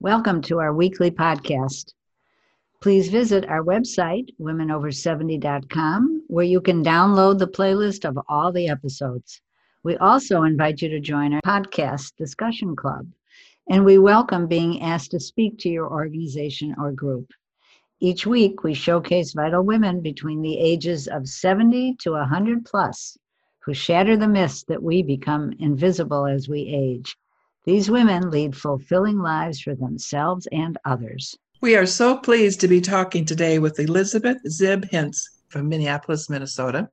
Welcome to our weekly podcast. Please visit our website, womenover70.com, where you can download the playlist of all the episodes. We also invite you to join our podcast discussion club, and we welcome being asked to speak to your organization or group. Each week, we showcase vital women between the ages of 70 to 100 plus who shatter the myths that we become invisible as we age. These women lead fulfilling lives for themselves and others. We are so pleased to be talking today with Elizabeth Zib Hintz from Minneapolis, Minnesota.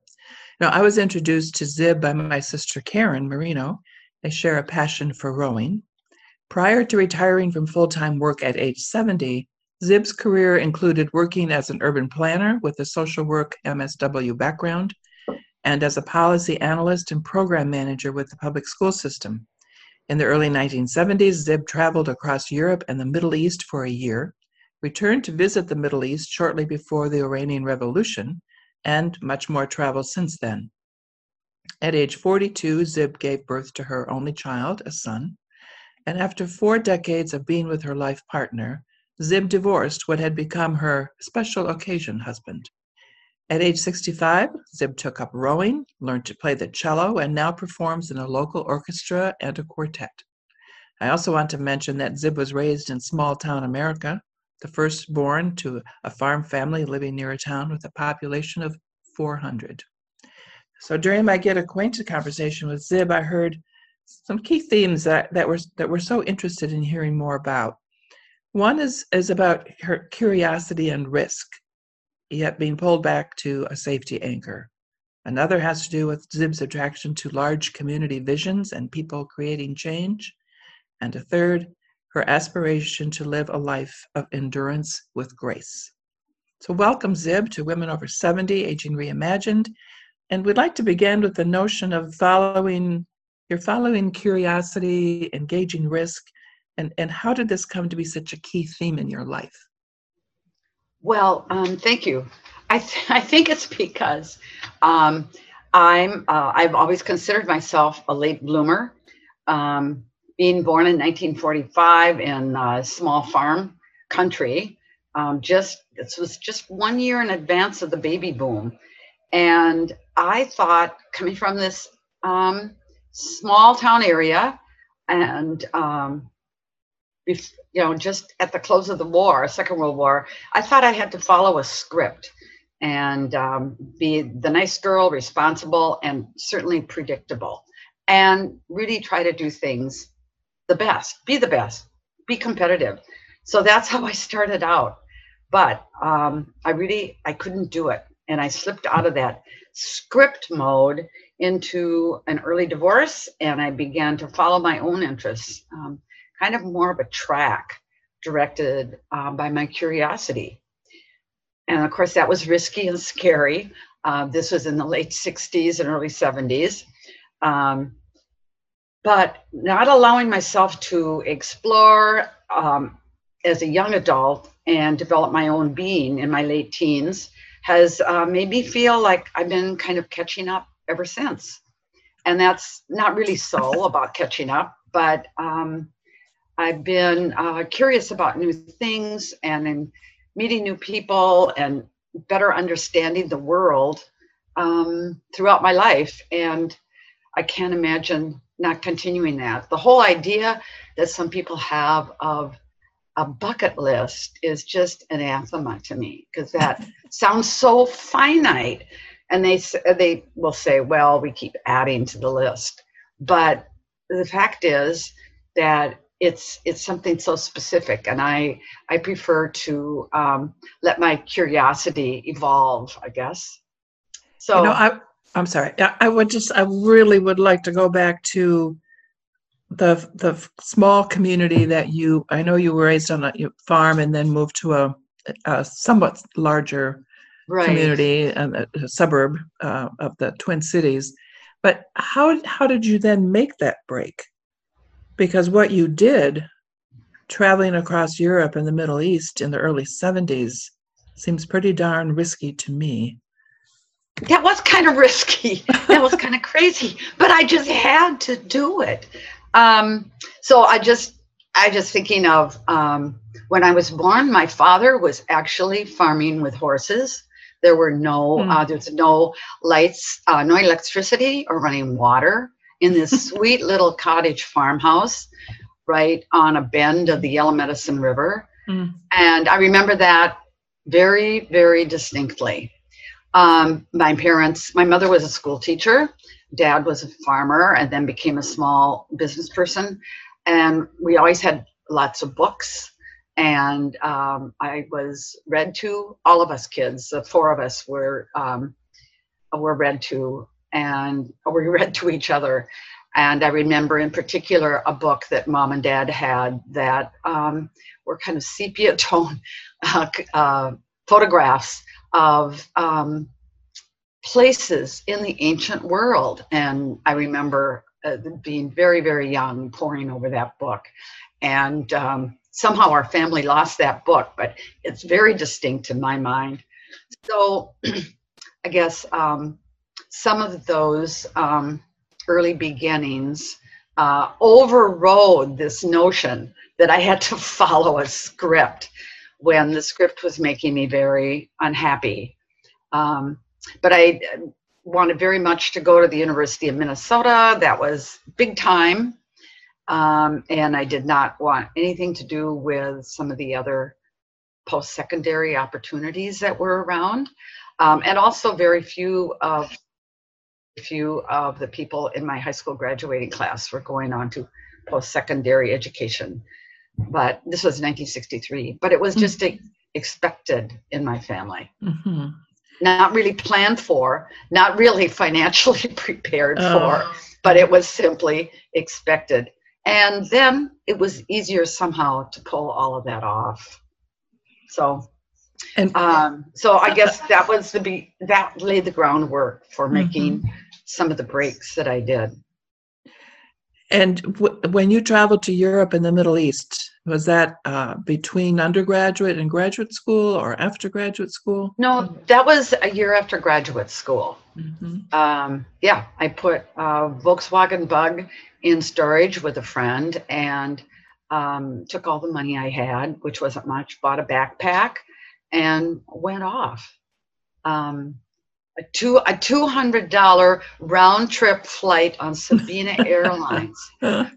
Now, I was introduced to Zib by my sister Karen Marino. They share a passion for rowing. Prior to retiring from full time work at age 70, Zib's career included working as an urban planner with a social work MSW background and as a policy analyst and program manager with the public school system. In the early 1970s, Zib traveled across Europe and the Middle East for a year, returned to visit the Middle East shortly before the Iranian Revolution, and much more travel since then. At age 42, Zib gave birth to her only child, a son, and after four decades of being with her life partner, Zib divorced what had become her special occasion husband. At age 65, Zib took up rowing, learned to play the cello, and now performs in a local orchestra and a quartet. I also want to mention that Zib was raised in small town America, the firstborn to a farm family living near a town with a population of 400. So during my get acquainted conversation with Zib, I heard some key themes that, that were that we're so interested in hearing more about. One is, is about her curiosity and risk yet being pulled back to a safety anchor. Another has to do with Zib's attraction to large community visions and people creating change. And a third, her aspiration to live a life of endurance with grace. So, welcome, Zib, to Women Over 70, Aging Reimagined. And we'd like to begin with the notion of following, you're following curiosity, engaging risk, and, and how did this come to be such a key theme in your life? Well, um, thank you. I, th- I think it's because um, I'm uh, I've always considered myself a late bloomer. Um, being born in 1945 in a small farm country, um, just this was just one year in advance of the baby boom, and I thought coming from this um, small town area and um, you know, just at the close of the war, Second World War, I thought I had to follow a script and um, be the nice girl, responsible, and certainly predictable, and really try to do things the best, be the best, be competitive. So that's how I started out. But um, I really I couldn't do it, and I slipped out of that script mode into an early divorce, and I began to follow my own interests. Um, kind of more of a track directed um, by my curiosity. And of course, that was risky and scary. Uh, this was in the late 60s and early 70s. Um, but not allowing myself to explore um, as a young adult and develop my own being in my late teens has uh, made me feel like I've been kind of catching up ever since. And that's not really so about catching up, but um, I've been uh, curious about new things and in meeting new people and better understanding the world um, throughout my life. And I can't imagine not continuing that. The whole idea that some people have of a bucket list is just anathema to me because that sounds so finite. And they they will say, "Well, we keep adding to the list," but the fact is that it's it's something so specific and i i prefer to um, let my curiosity evolve i guess so you know, I, i'm sorry I, would just i really would like to go back to the the small community that you I know you were raised on a farm and then moved to a, a somewhat larger right. community and a, a suburb uh, of the Twin Cities. But how how did you then make that break? Because what you did traveling across Europe and the Middle East in the early 70s seems pretty darn risky to me. That was kind of risky. that was kind of crazy, but I just had to do it. Um, so I just, I just thinking of um, when I was born, my father was actually farming with horses. There were no, mm. uh, there's no lights, uh, no electricity or running water in this sweet little cottage farmhouse right on a bend of the Yellow Medicine River. Mm. And I remember that very, very distinctly. Um, my parents, my mother was a school teacher, dad was a farmer, and then became a small business person. And we always had lots of books. And um, I was read to all of us kids. The four of us were um, were read to, and we read to each other. And I remember in particular a book that mom and dad had that um, were kind of sepia tone uh, uh, photographs of um, places in the ancient world. And I remember uh, being very, very young, poring over that book. And um, somehow our family lost that book, but it's very distinct in my mind. So I guess um, some of those um, early beginnings uh, overrode this notion that I had to follow a script when the script was making me very unhappy. Um, but I wanted very much to go to the University of Minnesota. That was big time. Um, and I did not want anything to do with some of the other post secondary opportunities that were around. Um, and also, very few of few of the people in my high school graduating class were going on to post-secondary education but this was 1963 but it was just mm-hmm. expected in my family mm-hmm. not really planned for not really financially prepared oh. for but it was simply expected and then it was easier somehow to pull all of that off so and um, so I guess that was the be that laid the groundwork for mm-hmm. making mm-hmm. Some of the breaks that I did. And w- when you traveled to Europe and the Middle East, was that uh, between undergraduate and graduate school or after graduate school? No, that was a year after graduate school. Mm-hmm. Um, yeah, I put a Volkswagen Bug in storage with a friend and um, took all the money I had, which wasn't much, bought a backpack and went off. Um, a two a two hundred dollar round trip flight on Sabena Airlines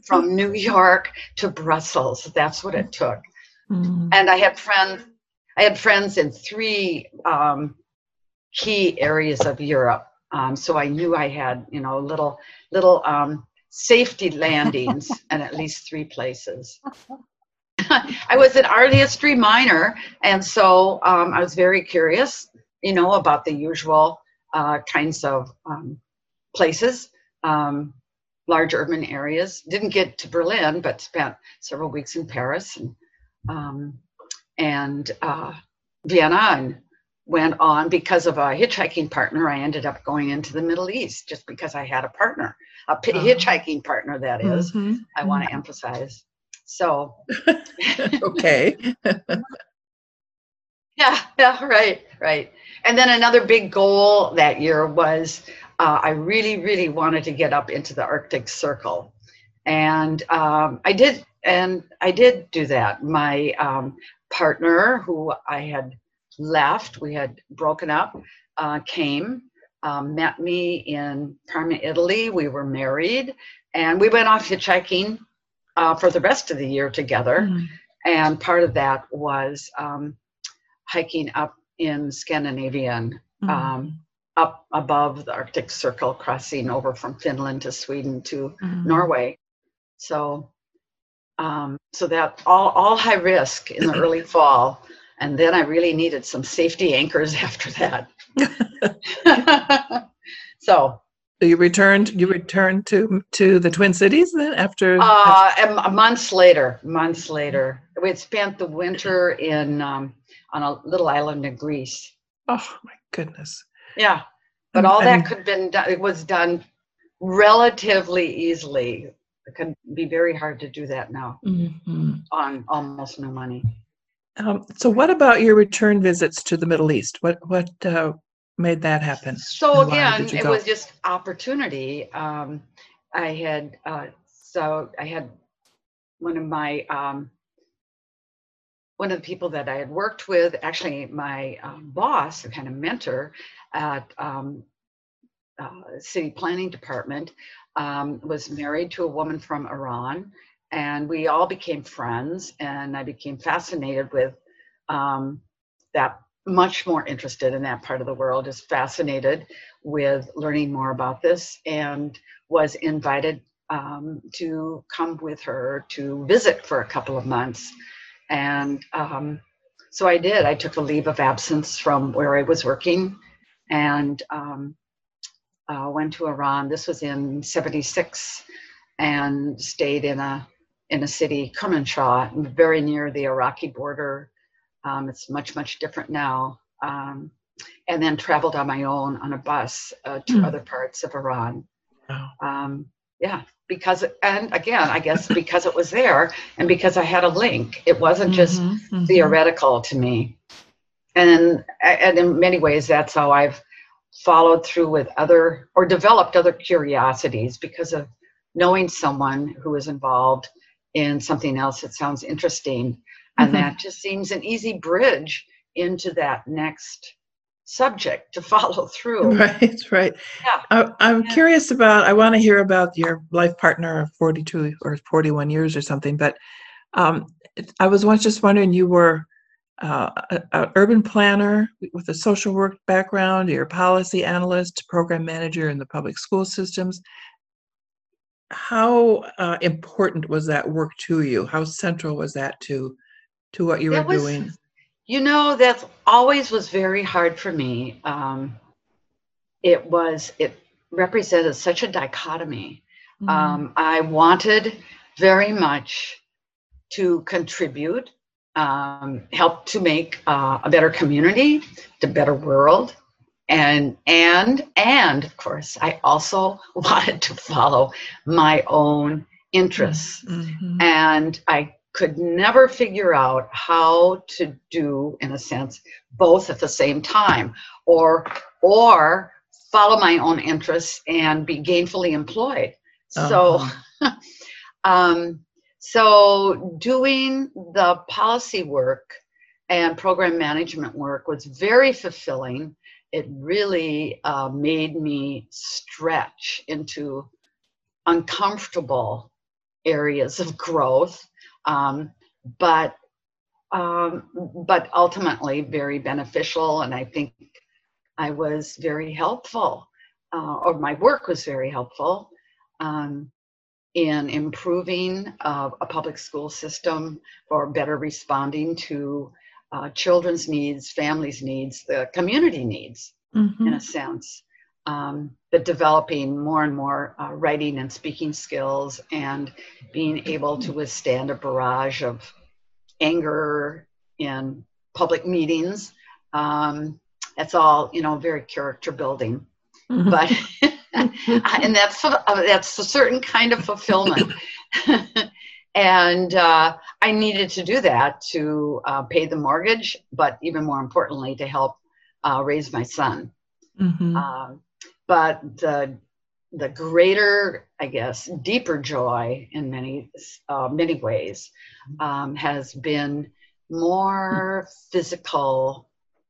from New York to Brussels. That's what it took. Mm. And I had friends. I had friends in three um, key areas of Europe, um, so I knew I had you know little little um, safety landings and at least three places. I was an art history minor, and so um, I was very curious, you know, about the usual uh, kinds of um, places, um, large urban areas. Didn't get to Berlin, but spent several weeks in Paris and um, and uh, Vienna, and went on because of a hitchhiking partner. I ended up going into the Middle East just because I had a partner, a uh-huh. hitchhiking partner. That is, mm-hmm. I want to emphasize. So, okay. yeah, yeah, right, right. And then another big goal that year was uh, I really, really wanted to get up into the Arctic Circle, and um, I did, and I did do that. My um, partner, who I had left, we had broken up, uh, came. Um, met me in Parma, Italy. We were married, and we went off hitchhiking uh, for the rest of the year together. Mm-hmm. And part of that was um, hiking up in Scandinavian, mm-hmm. um, up above the Arctic Circle, crossing over from Finland to Sweden to mm-hmm. Norway. So, um, so that all all high risk in the early fall, and then I really needed some safety anchors after that. so, you returned. You returned to to the Twin Cities then after. Uh, and m- months later, months later, we had spent the winter in um, on a little island in Greece. oh my goodness. Yeah, but Um, all that could have been done. It was done relatively easily. It can be very hard to do that now Mhm. on almost no money. Um, so, what about your return visits to the Middle East? What what uh, made that happen? So again, it was just opportunity. Um, I had uh, so I had one of my um, one of the people that I had worked with, actually my um, boss, a kind of mentor at um, uh, city planning department, um, was married to a woman from Iran, and we all became friends. And I became fascinated with um, that. Much more interested in that part of the world. is fascinated with learning more about this, and was invited um, to come with her to visit for a couple of months. And um, so I did. I took a leave of absence from where I was working and um, uh, went to Iran. This was in 76 and stayed in a in a city, Kermanshah, very near the Iraqi border. Um, it's much, much different now. Um, and then traveled on my own on a bus uh, to Hmm. other parts of Iran. Wow. Um, yeah, because, and again, I guess because it was there and because I had a link, it wasn't just Mhm, mhm. theoretical to me. And, and in many ways, that's how I've followed through with other or developed other curiosities because of knowing someone who is involved in something else that sounds interesting. And Mhm. that just seems an easy bridge into that next subject to follow through. Right, right. Yeah. I, I'm Yeah. curious about. I want to hear about your life partner of 42 or 41 years or something. But um, I was once just wondering. You were uh, an urban planner with a social work background. You're a policy analyst, program manager in the public school systems. How uh, important was that work to you? How central was that to to what you That were was- doing? You know, that always was very hard for me. Um, it was, it represented such a dichotomy. Mm-hmm. Um, I wanted very much to contribute, um, help to make uh, a better community, a better world, and and and of course, I also wanted to follow my own interests Mhm. and I could never figure out how to do, in a sense, both at the same time, or or follow my own interests and be gainfully employed. So, Uh-huh. um, so doing the policy work and program management work was very fulfilling. It really uh, made me stretch into uncomfortable areas of growth, um, but um, but ultimately very beneficial. And I think I was very helpful, uh, or my work was very helpful um, in improving uh, a public school system or better responding to uh, children's needs, families' needs, the community needs Mhm. in a sense, um, but developing more and more uh, writing and speaking skills and being able to withstand a barrage of anger in public meetings. Um, that's all, you know, very character building. Mhm. But and that's uh, that's a certain kind of fulfillment. and uh, I needed to do that to uh, pay the mortgage, but even more importantly, to help uh, raise my son. Mhm. Um, but the the greater, I guess, deeper joy in many uh, many ways um, has been more physical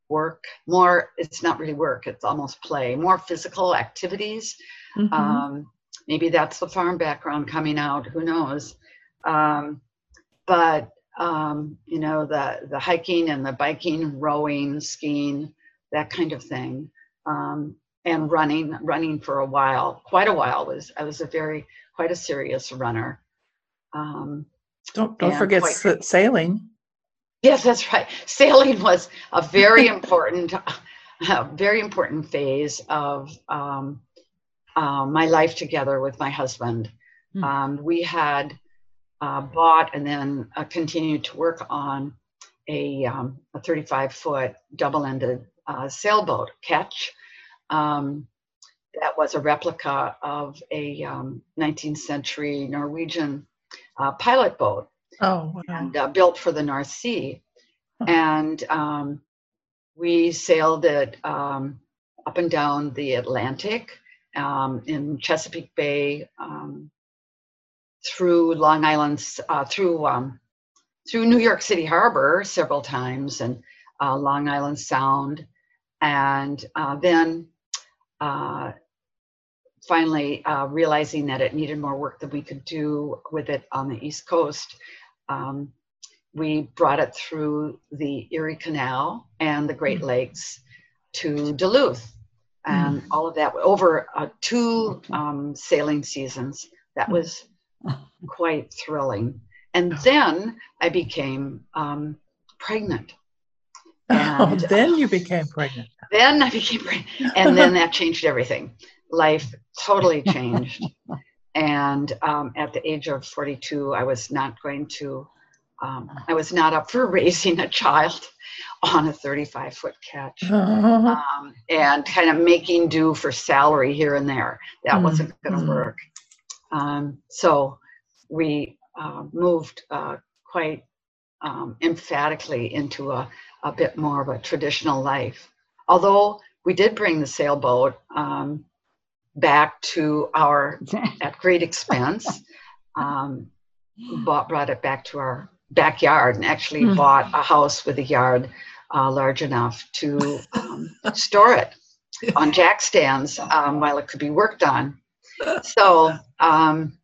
work. More, it's not really work; it's almost play. More physical activities. Mhm. Um, maybe that's the farm background coming out. Who knows? Um, but um, you know, the the hiking and the biking, rowing, skiing, that kind of thing, um, and running. Running for a while, quite a while. Was I was a very quite a serious runner. Um, Don't don't forget quite- sa- sailing. Yes, that's right. Sailing was a very important, a very important phase of um, uh, my life together with my husband. Hmm. Um, we had uh, bought and then uh, continued to work on a, um, a 35 foot double ended uh, sailboat ketch. Um, that was a replica of a um, 19th century Norwegian uh, pilot boat Oh, wow. and uh, built for the North Sea. And um, we sailed it um, up and down the Atlantic um, in Chesapeake Bay, um, through Long Island, uh, through um, through New York City Harbor several times, and uh, Long Island Sound, and uh, then uh, finally uh, realizing that it needed more work that we could do with it on the East Coast. Um, we brought it through the Erie Canal and the Great Lakes to Duluth, and all of that over uh, two um, sailing seasons. That was quite thrilling. And then I became um, pregnant. Oh, then you became pregnant. Then I became pregnant, and then that changed everything. Life totally changed. And um, at the age of 42, I was not going to, um, I was not up for raising a child on a 35 foot ketch um, and kind of making do for salary here and there. That wasn't going to work. Um, so we uh, moved uh, quite um, emphatically into a, a bit more of a traditional life. Although we did bring the sailboat um, back to our, at great expense, um, bought, brought it back to our backyard and actually Hmm. bought a house with a yard uh, large enough to um, store it on jack stands um, while it could be worked on. So, um,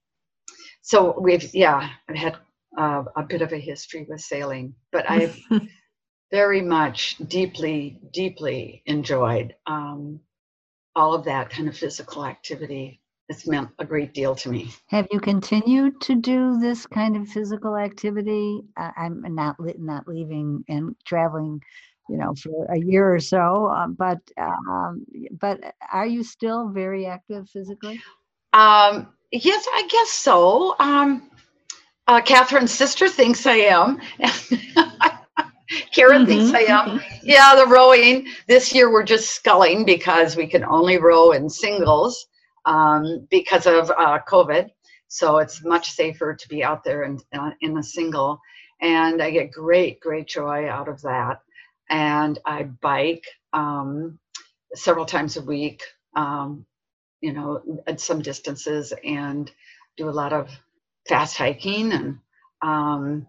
so we've yeah, I've had uh, a bit of a history with sailing, but I've very much deeply, deeply enjoyed um, all of that kind of physical activity. It's meant a great deal to me. Have you continued to do this kind of physical activity? I- I'm not not leaving and traveling, you know, for a year or so. Uh, but um, but are you still very active physically? Um, yes, I guess so. Um, uh, Catherine's sister thinks I am. Karen thinks I am. Yeah, the rowing. This year we're just sculling because we can only row in singles um, because of uh, COVID. So it's much safer to be out there in, uh, in a single. And I get great, great joy out of that. And I bike um, several times a week, um, you know, at some distances and do a lot of fast hiking and um,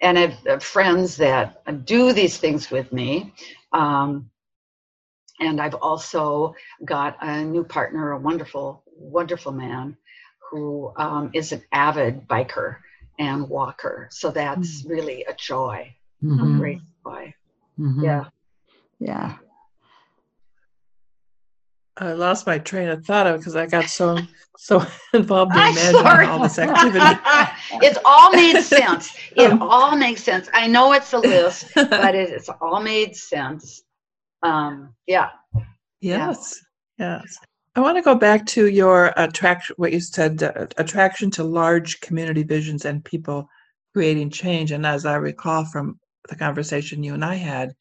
and I've have friends that do these things with me. Um, and I've also got a new partner, a wonderful, wonderful man who um, is an avid biker and walker. So that's really a joy, a Mhm, great joy. mhm. Yeah. Yeah. I lost my train of thought because I got so so involved in I'm imagining all this activity. it's all made sense. It Um. all makes sense. I know it's a list, but it, it's all made sense. Um, yeah. Yes, yes. I want to go back to your attraction, what you said, uh, attraction to large community visions and people creating change. And as I recall from the conversation you and I had,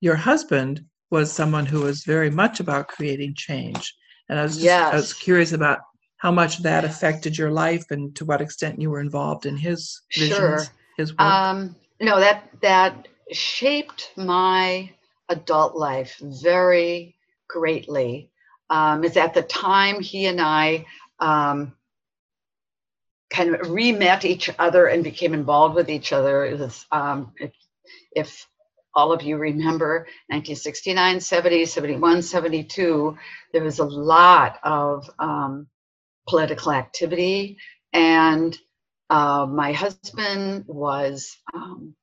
your husband was someone who was very much about creating change. And I was just, I was curious about how much that affected your life and to what extent you were involved in his visions, Sure. his work. Um, no, that that shaped my adult life very greatly. Um, it's at the time he and I um, kind of re-met each other and became involved with each other. It was, um, if, if all of you remember 1969, 70, 71, 72, there was a lot of um, political activity and uh, my husband was um,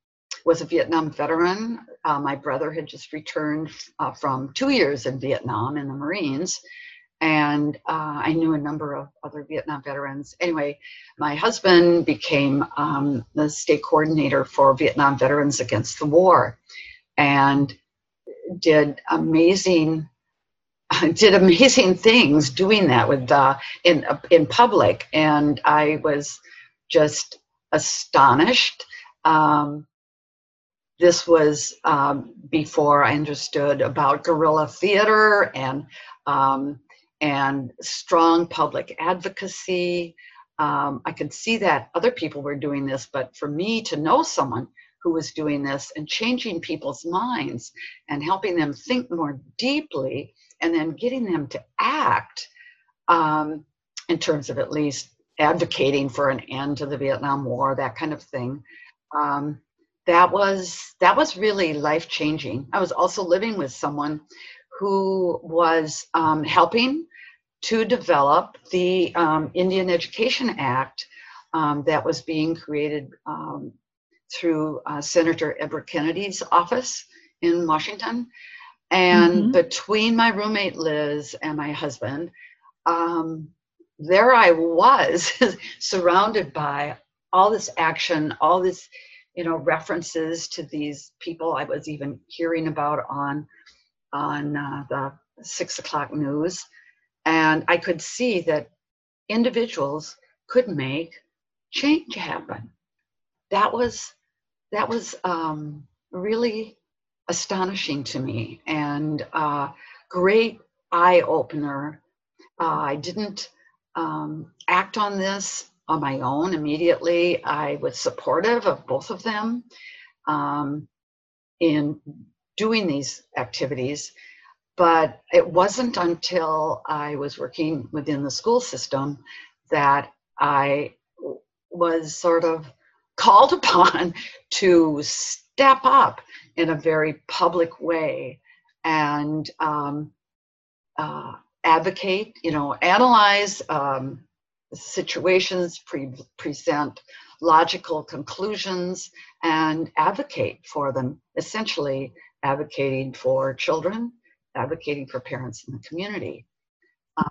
was a Vietnam veteran. Uh, my brother had just returned uh, from two years in Vietnam in the Marines, and uh, I knew a number of other Vietnam veterans. Anyway, my husband became um, the state coordinator for Vietnam Veterans Against the War, and did amazing did amazing things doing that with uh, in in public, and I was just astonished. Um, this was um, before I understood about guerrilla theater and um, and strong public advocacy. Um, I could see that other people were doing this, but for me to know someone who was doing this and changing people's minds and helping them think more deeply and then getting them to act um, in terms of at least advocating for an end to the Vietnam War, that kind of thing. Um, that was that was really life changing. I was also living with someone who was um, helping to develop the um, Indian Education Act um, that was being created um, through uh, Senator Edward Kennedy's office in Washington. And mm-hmm. between my roommate Liz and my husband, um, there I was surrounded by all this action, all this, you know, references to these people I was even hearing about on on uh, the six o'clock news, and I could see that individuals could make change happen. That was that was um, really astonishing to me and uh, great eye opener. Uh, I didn't um, act on this on my own immediately. I was supportive of both of them um, in doing these activities, but it wasn't until I was working within the school system that I was sort of called upon to step up in a very public way and um, uh, advocate, you know, analyze um, situations, pre- present logical conclusions, and advocate for them, essentially advocating for children, advocating for parents in the community. Um,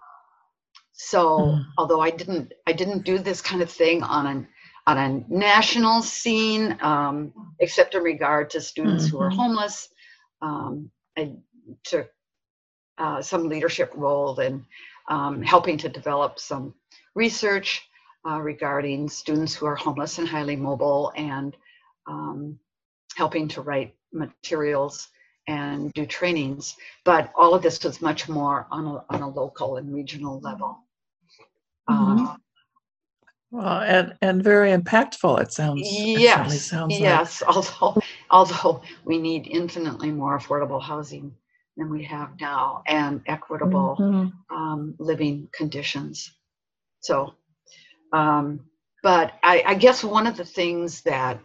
so, mm. although I didn't, I didn't do this kind of thing on an on a national scene, um, except in regard to students mm-hmm. who are mm-hmm. homeless. Um, I took uh, some leadership role in um, helping to develop some research uh, regarding students who are homeless and highly mobile and um, helping to write materials and do trainings. But all of this was much more on a, on a local and regional level. Mm-hmm. Uh, well, and and very impactful. It sounds. Yes. It sounds yes. Like. Although although we need infinitely more affordable housing than we have now, and equitable mm-hmm. um, living conditions. So, um, but I, I guess one of the things that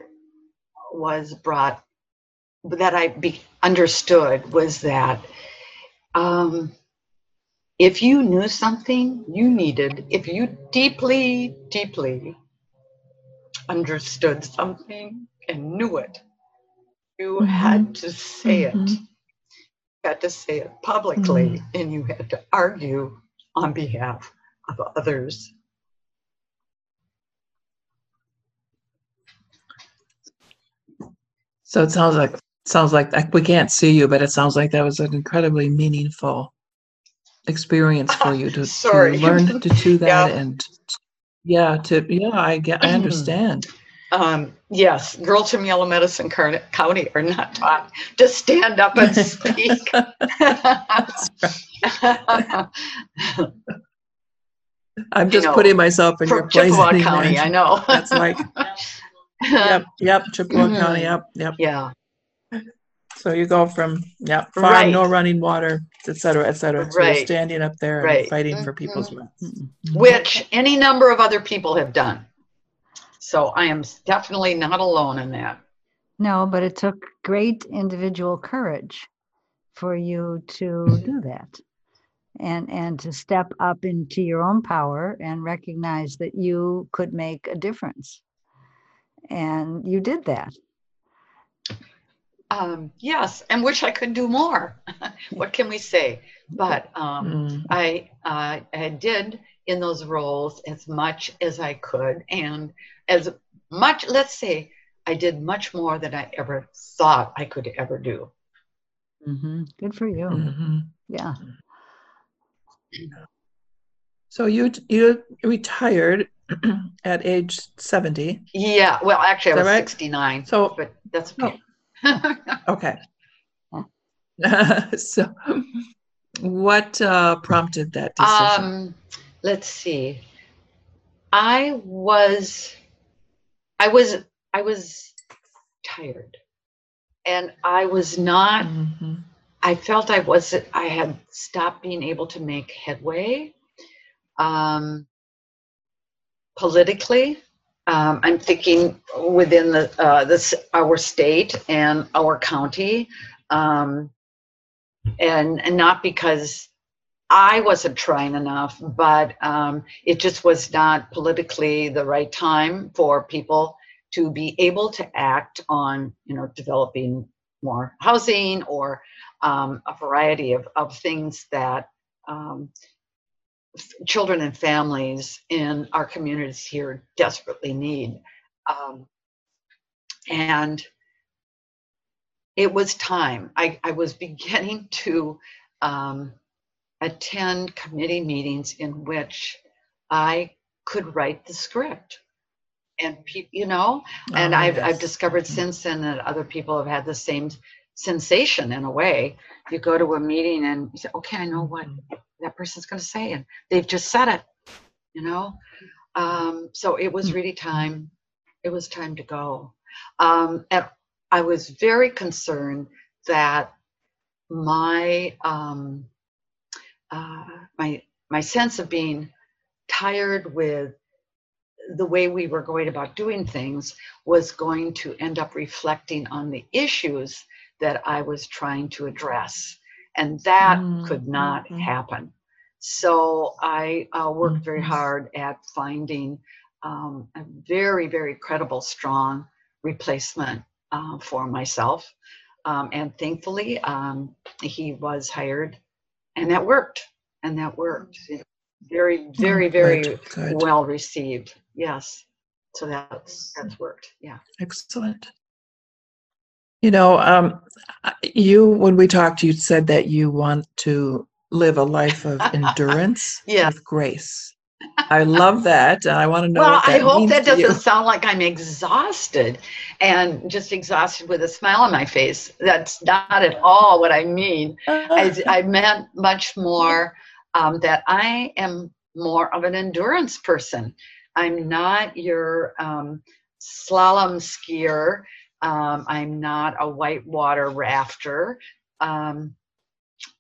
was brought that I be, understood was that um, if you knew something you needed, if you deeply, deeply understood something and knew it, you mm-hmm. had to say mm-hmm. it. You had to say it publicly mm-hmm. and you had to argue on behalf of others. So it sounds like sounds like we can't see you, but it sounds like that was an incredibly meaningful experience for you to, to learn to do that yeah. and yeah to yeah i get i mm-hmm. understand. Um, yes girls from yellow medicine county are not taught to stand up and speak. I'm just you know, putting myself in your place Chippewa county i know. That's like yep yep chippewa mm-hmm. county yep yep. Yeah so you go from yeah, farm, right. no running water, et cetera, et cetera, to right. standing up there right. and fighting mm-hmm. for people's rights. Mm-hmm. Which any number of other people have done. So I am definitely not alone in that. No, but it took great individual courage for you to do that. And and to step up into your own power and recognize that you could make a difference. And you did that um, yes, and wish I could do more. what can we say? But um, mm. I, uh, I did in those roles as much as I could, and as much. Let's say I did much more than I ever thought I could ever do. Mm-hmm. Good for you. Mm-hmm. Yeah. So you you retired at age 70. Yeah, well, actually, I was right? 69, So but that's Oh. Okay. so what uh, prompted that decision? Um, let's see. I was, I was, I was tired, and I was not. Mhm. I felt I was. I had stopped being able to make headway. Um, politically, um, I'm thinking within the uh, this our state and our county, um, and and not because I wasn't trying enough, but um, it just was not politically the right time for people to be able to act on, you know, developing more housing or um, a variety of, of things that um, children and families in our communities here desperately need. Um, and it was time. I, I was beginning to um, attend committee meetings in which I could write the script. And people, you know, and Oh, I've, I've discovered Mhm. since then that other people have had the same sensation in a way. You go to a meeting and you say, okay, I know what Mhm. that person's going to say, and they've just said it, you know. Um, so it was really time. It was time to go, um, and I was very concerned that my um, uh, my my sense of being tired with the way we were going about doing things was going to end up reflecting on the issues that I was trying to address. And that Mm, could not mhm. happen. So I uh, worked very Mhm. hard at finding um, a very, very credible, strong replacement uh, for myself. Um, and thankfully, um, he was hired, and that worked. And that worked. Very, very, Oh, very good, good. well received. Yes. So that's that's worked. Yeah. Excellent. You know, um, you when we talked, you said that you want to live a life of endurance Yeah. with grace. I love that, and I want to know well, I hope that doesn't sound like I'm exhausted and just exhausted with a smile on my face. That's not at all what I mean. I, I meant much more um, that I am more of an endurance person. I'm not your um, slalom skier. Um, I'm not a whitewater rafter. Um,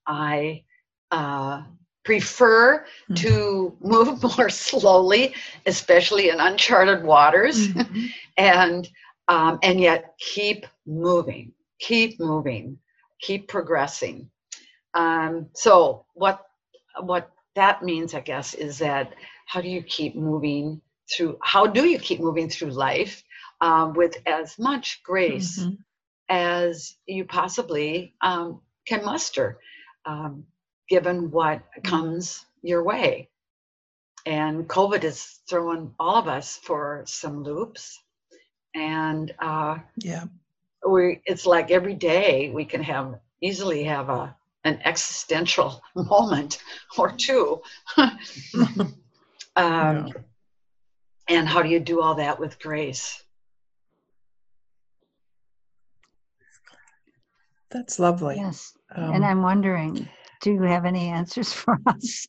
I uh, prefer Mhm. to move more slowly, especially in uncharted waters, Mhm. and um, and yet keep moving, keep moving, keep progressing. Um, so what what that means, I guess, is that how do you keep moving through? How do you keep moving through life um, with as much grace Mhm. as you possibly um, can muster, um, given what comes your way. And COVID is throwing all of us for some loops. And uh, Yeah. we, it's like every day we can have easily have a an existential moment or two. um, Yeah. And how do you do all that with grace? That's lovely. Yes. Um, and I'm wondering, do you have any answers for us?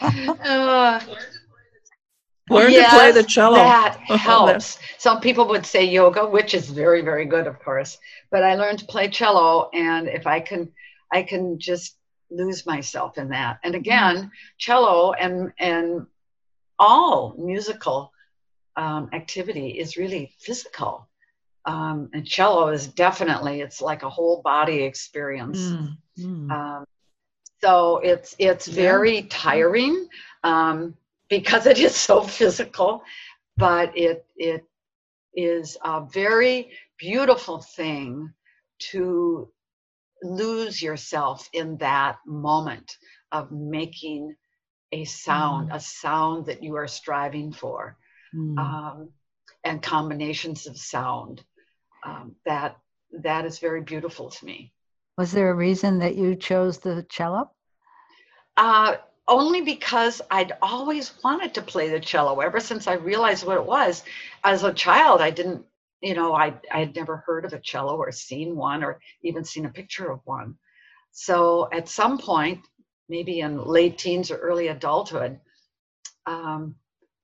Uh, learn to play the cello. That helps. Some people would say yoga, which is very, very good, of course. But I learned to play cello, and if I can, I can just lose myself in that. And again, cello and and all musical um, activity is really physical. Um, and cello is definitely it's like a whole body experience. Mm, mm. Um, so it's it's Yeah. very tiring um, because it is so physical, but it it is a very beautiful thing to lose yourself in that moment of making a sound, a sound that you are striving for, Hmm. um, and combinations of sound. Um, that that is very beautiful to me. Was there a reason that you chose the cello? uh, only because I'd always wanted to play the cello ever since I realized what it was. As a child, I didn't, you know, I I had never heard of a cello or seen one or even seen a picture of one. So at some point, maybe in late teens or early adulthood, um,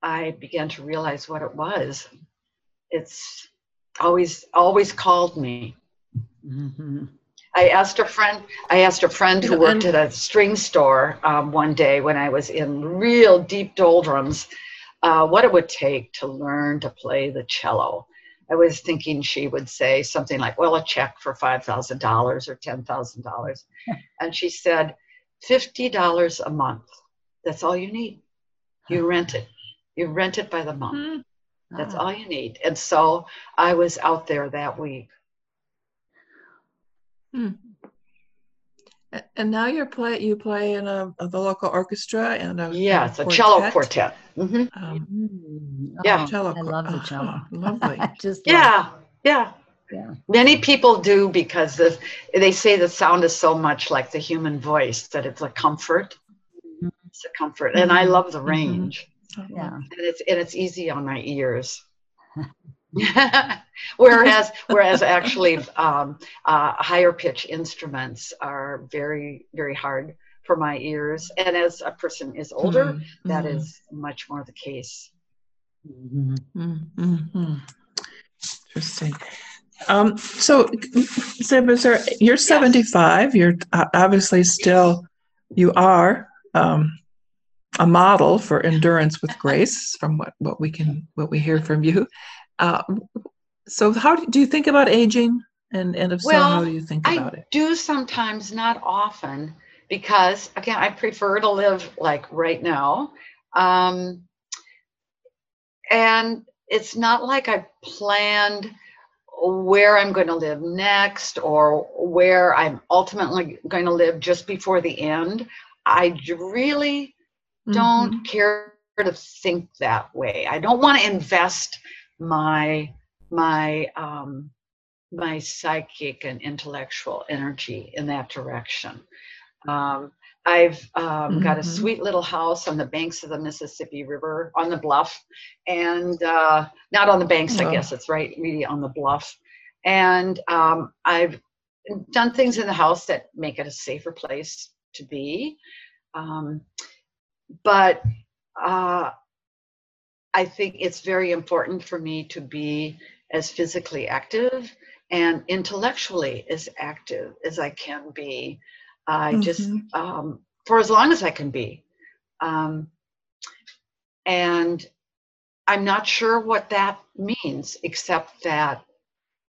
I began to realize what it was. It's always always called me. Mhm. I asked a friend. I asked a friend who worked at a string store um, one day when I was in real deep doldrums, uh, what it would take to learn to play the cello. I was thinking she would say something like, "Well, a check for five thousand dollars or ten thousand dollars," and she said, 50 dollars a month. That's all you need. You rent it. You rent it by the month. That's Ah. all you need." And so I was out there that week. A- And now you're play you play in a, a the local orchestra and a Yeah, and it's a cello quartet. Mm-hmm. Um, Mm. Yeah. Oh, cello I love the uh, cello. lovely. I just love Yeah, yeah. Yeah. Many people do because the, they say the sound is so much like the human voice that it's a comfort. Mhm. It's a comfort, and I Mhm. love the Mhm. Range, Yeah. and it's and it's easy on my ears. whereas whereas actually um, uh, higher pitch instruments are very very hard for my ears, and as a person is older, Mhm, that mhm, is much more the case. Mhm. mhm, mhm. Interesting. Um, so, Zib, is there, you're 75. You're uh, obviously still, you are um, a model for endurance with grace, from what, what we can what we hear from you. Uh, so, how do, do you think about aging? And and if so, how do you think about it? I it? do sometimes, not often, because again, I prefer to live like right now. Um, and it's not like I planned where I'm going to live next or where I'm ultimately going to live just before the end. i really don't Mhm. care to think that way. I don't want to invest my my um, my psychic and intellectual energy in that direction. Um, I've um, got a Mhm. sweet little house on the banks of the Mississippi River on the bluff, and uh, not on the banks, I guess it's right, really on the bluff. And um, I've done things in the house that make it a safer place to be. Um, but uh, I think it's very important for me to be as physically active and intellectually as active as I can be. I just, Mhm. um, for as long as I can be. Um, and I'm not sure what that means, except that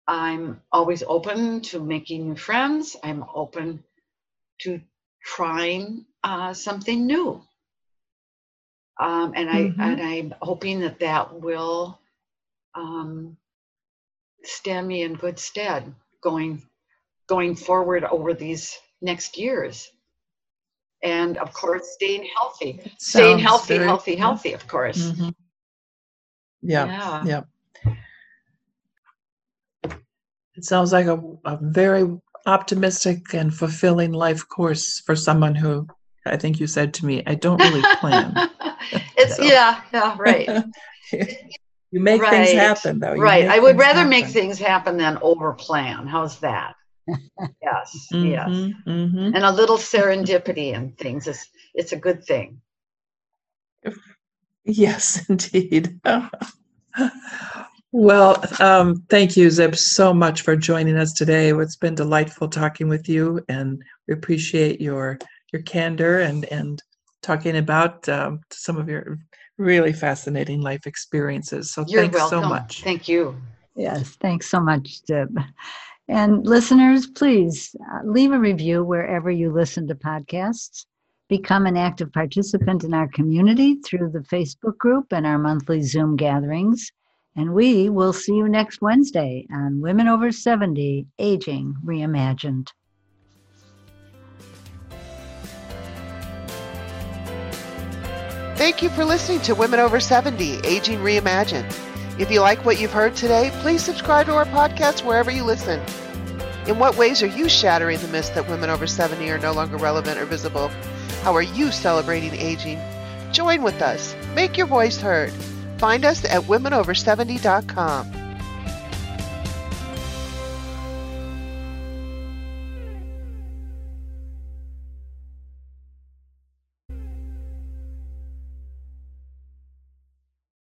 I'm always open to making new friends. I'm open to trying uh, something new. Um, and I Mhm. and I'm hoping that that will um, stand me in good stead going going forward over these next years. And of course, staying healthy, staying Sounds healthy, very- healthy, yeah. healthy. Of course. Mhm. Yeah. Yeah. Yeah. It sounds like a, a very optimistic and fulfilling life course for someone who I think you said to me, I don't really plan. it's So. yeah, yeah, right. you make things happen though. You right. I would things rather make things happen than over plan. How's that? yes, yes. Mhm, mhm. And a little serendipity in things is it's a good thing. Yes, indeed. well, um, thank you, Zib, so much for joining us today. It's been delightful talking with you, and we appreciate your your candor and and talking about um, some of your really fascinating life experiences. So You're thanks welcome. so much. Thank you. Yes, thanks so much, Deb. And listeners, please uh, leave a review wherever you listen to podcasts. Become an active participant in our community through the Facebook group and our monthly Zoom gatherings. And we will see you next Wednesday on Women Over 70 Aging Reimagined. Thank you for listening to Women Over 70 Aging Reimagined. If you like what you've heard today, please subscribe to our podcast wherever you listen. In what ways are you shattering the myth that women over 70 are no longer relevant or visible? How are you celebrating aging? Join with us. Make your voice heard. Find us at womenover70.com.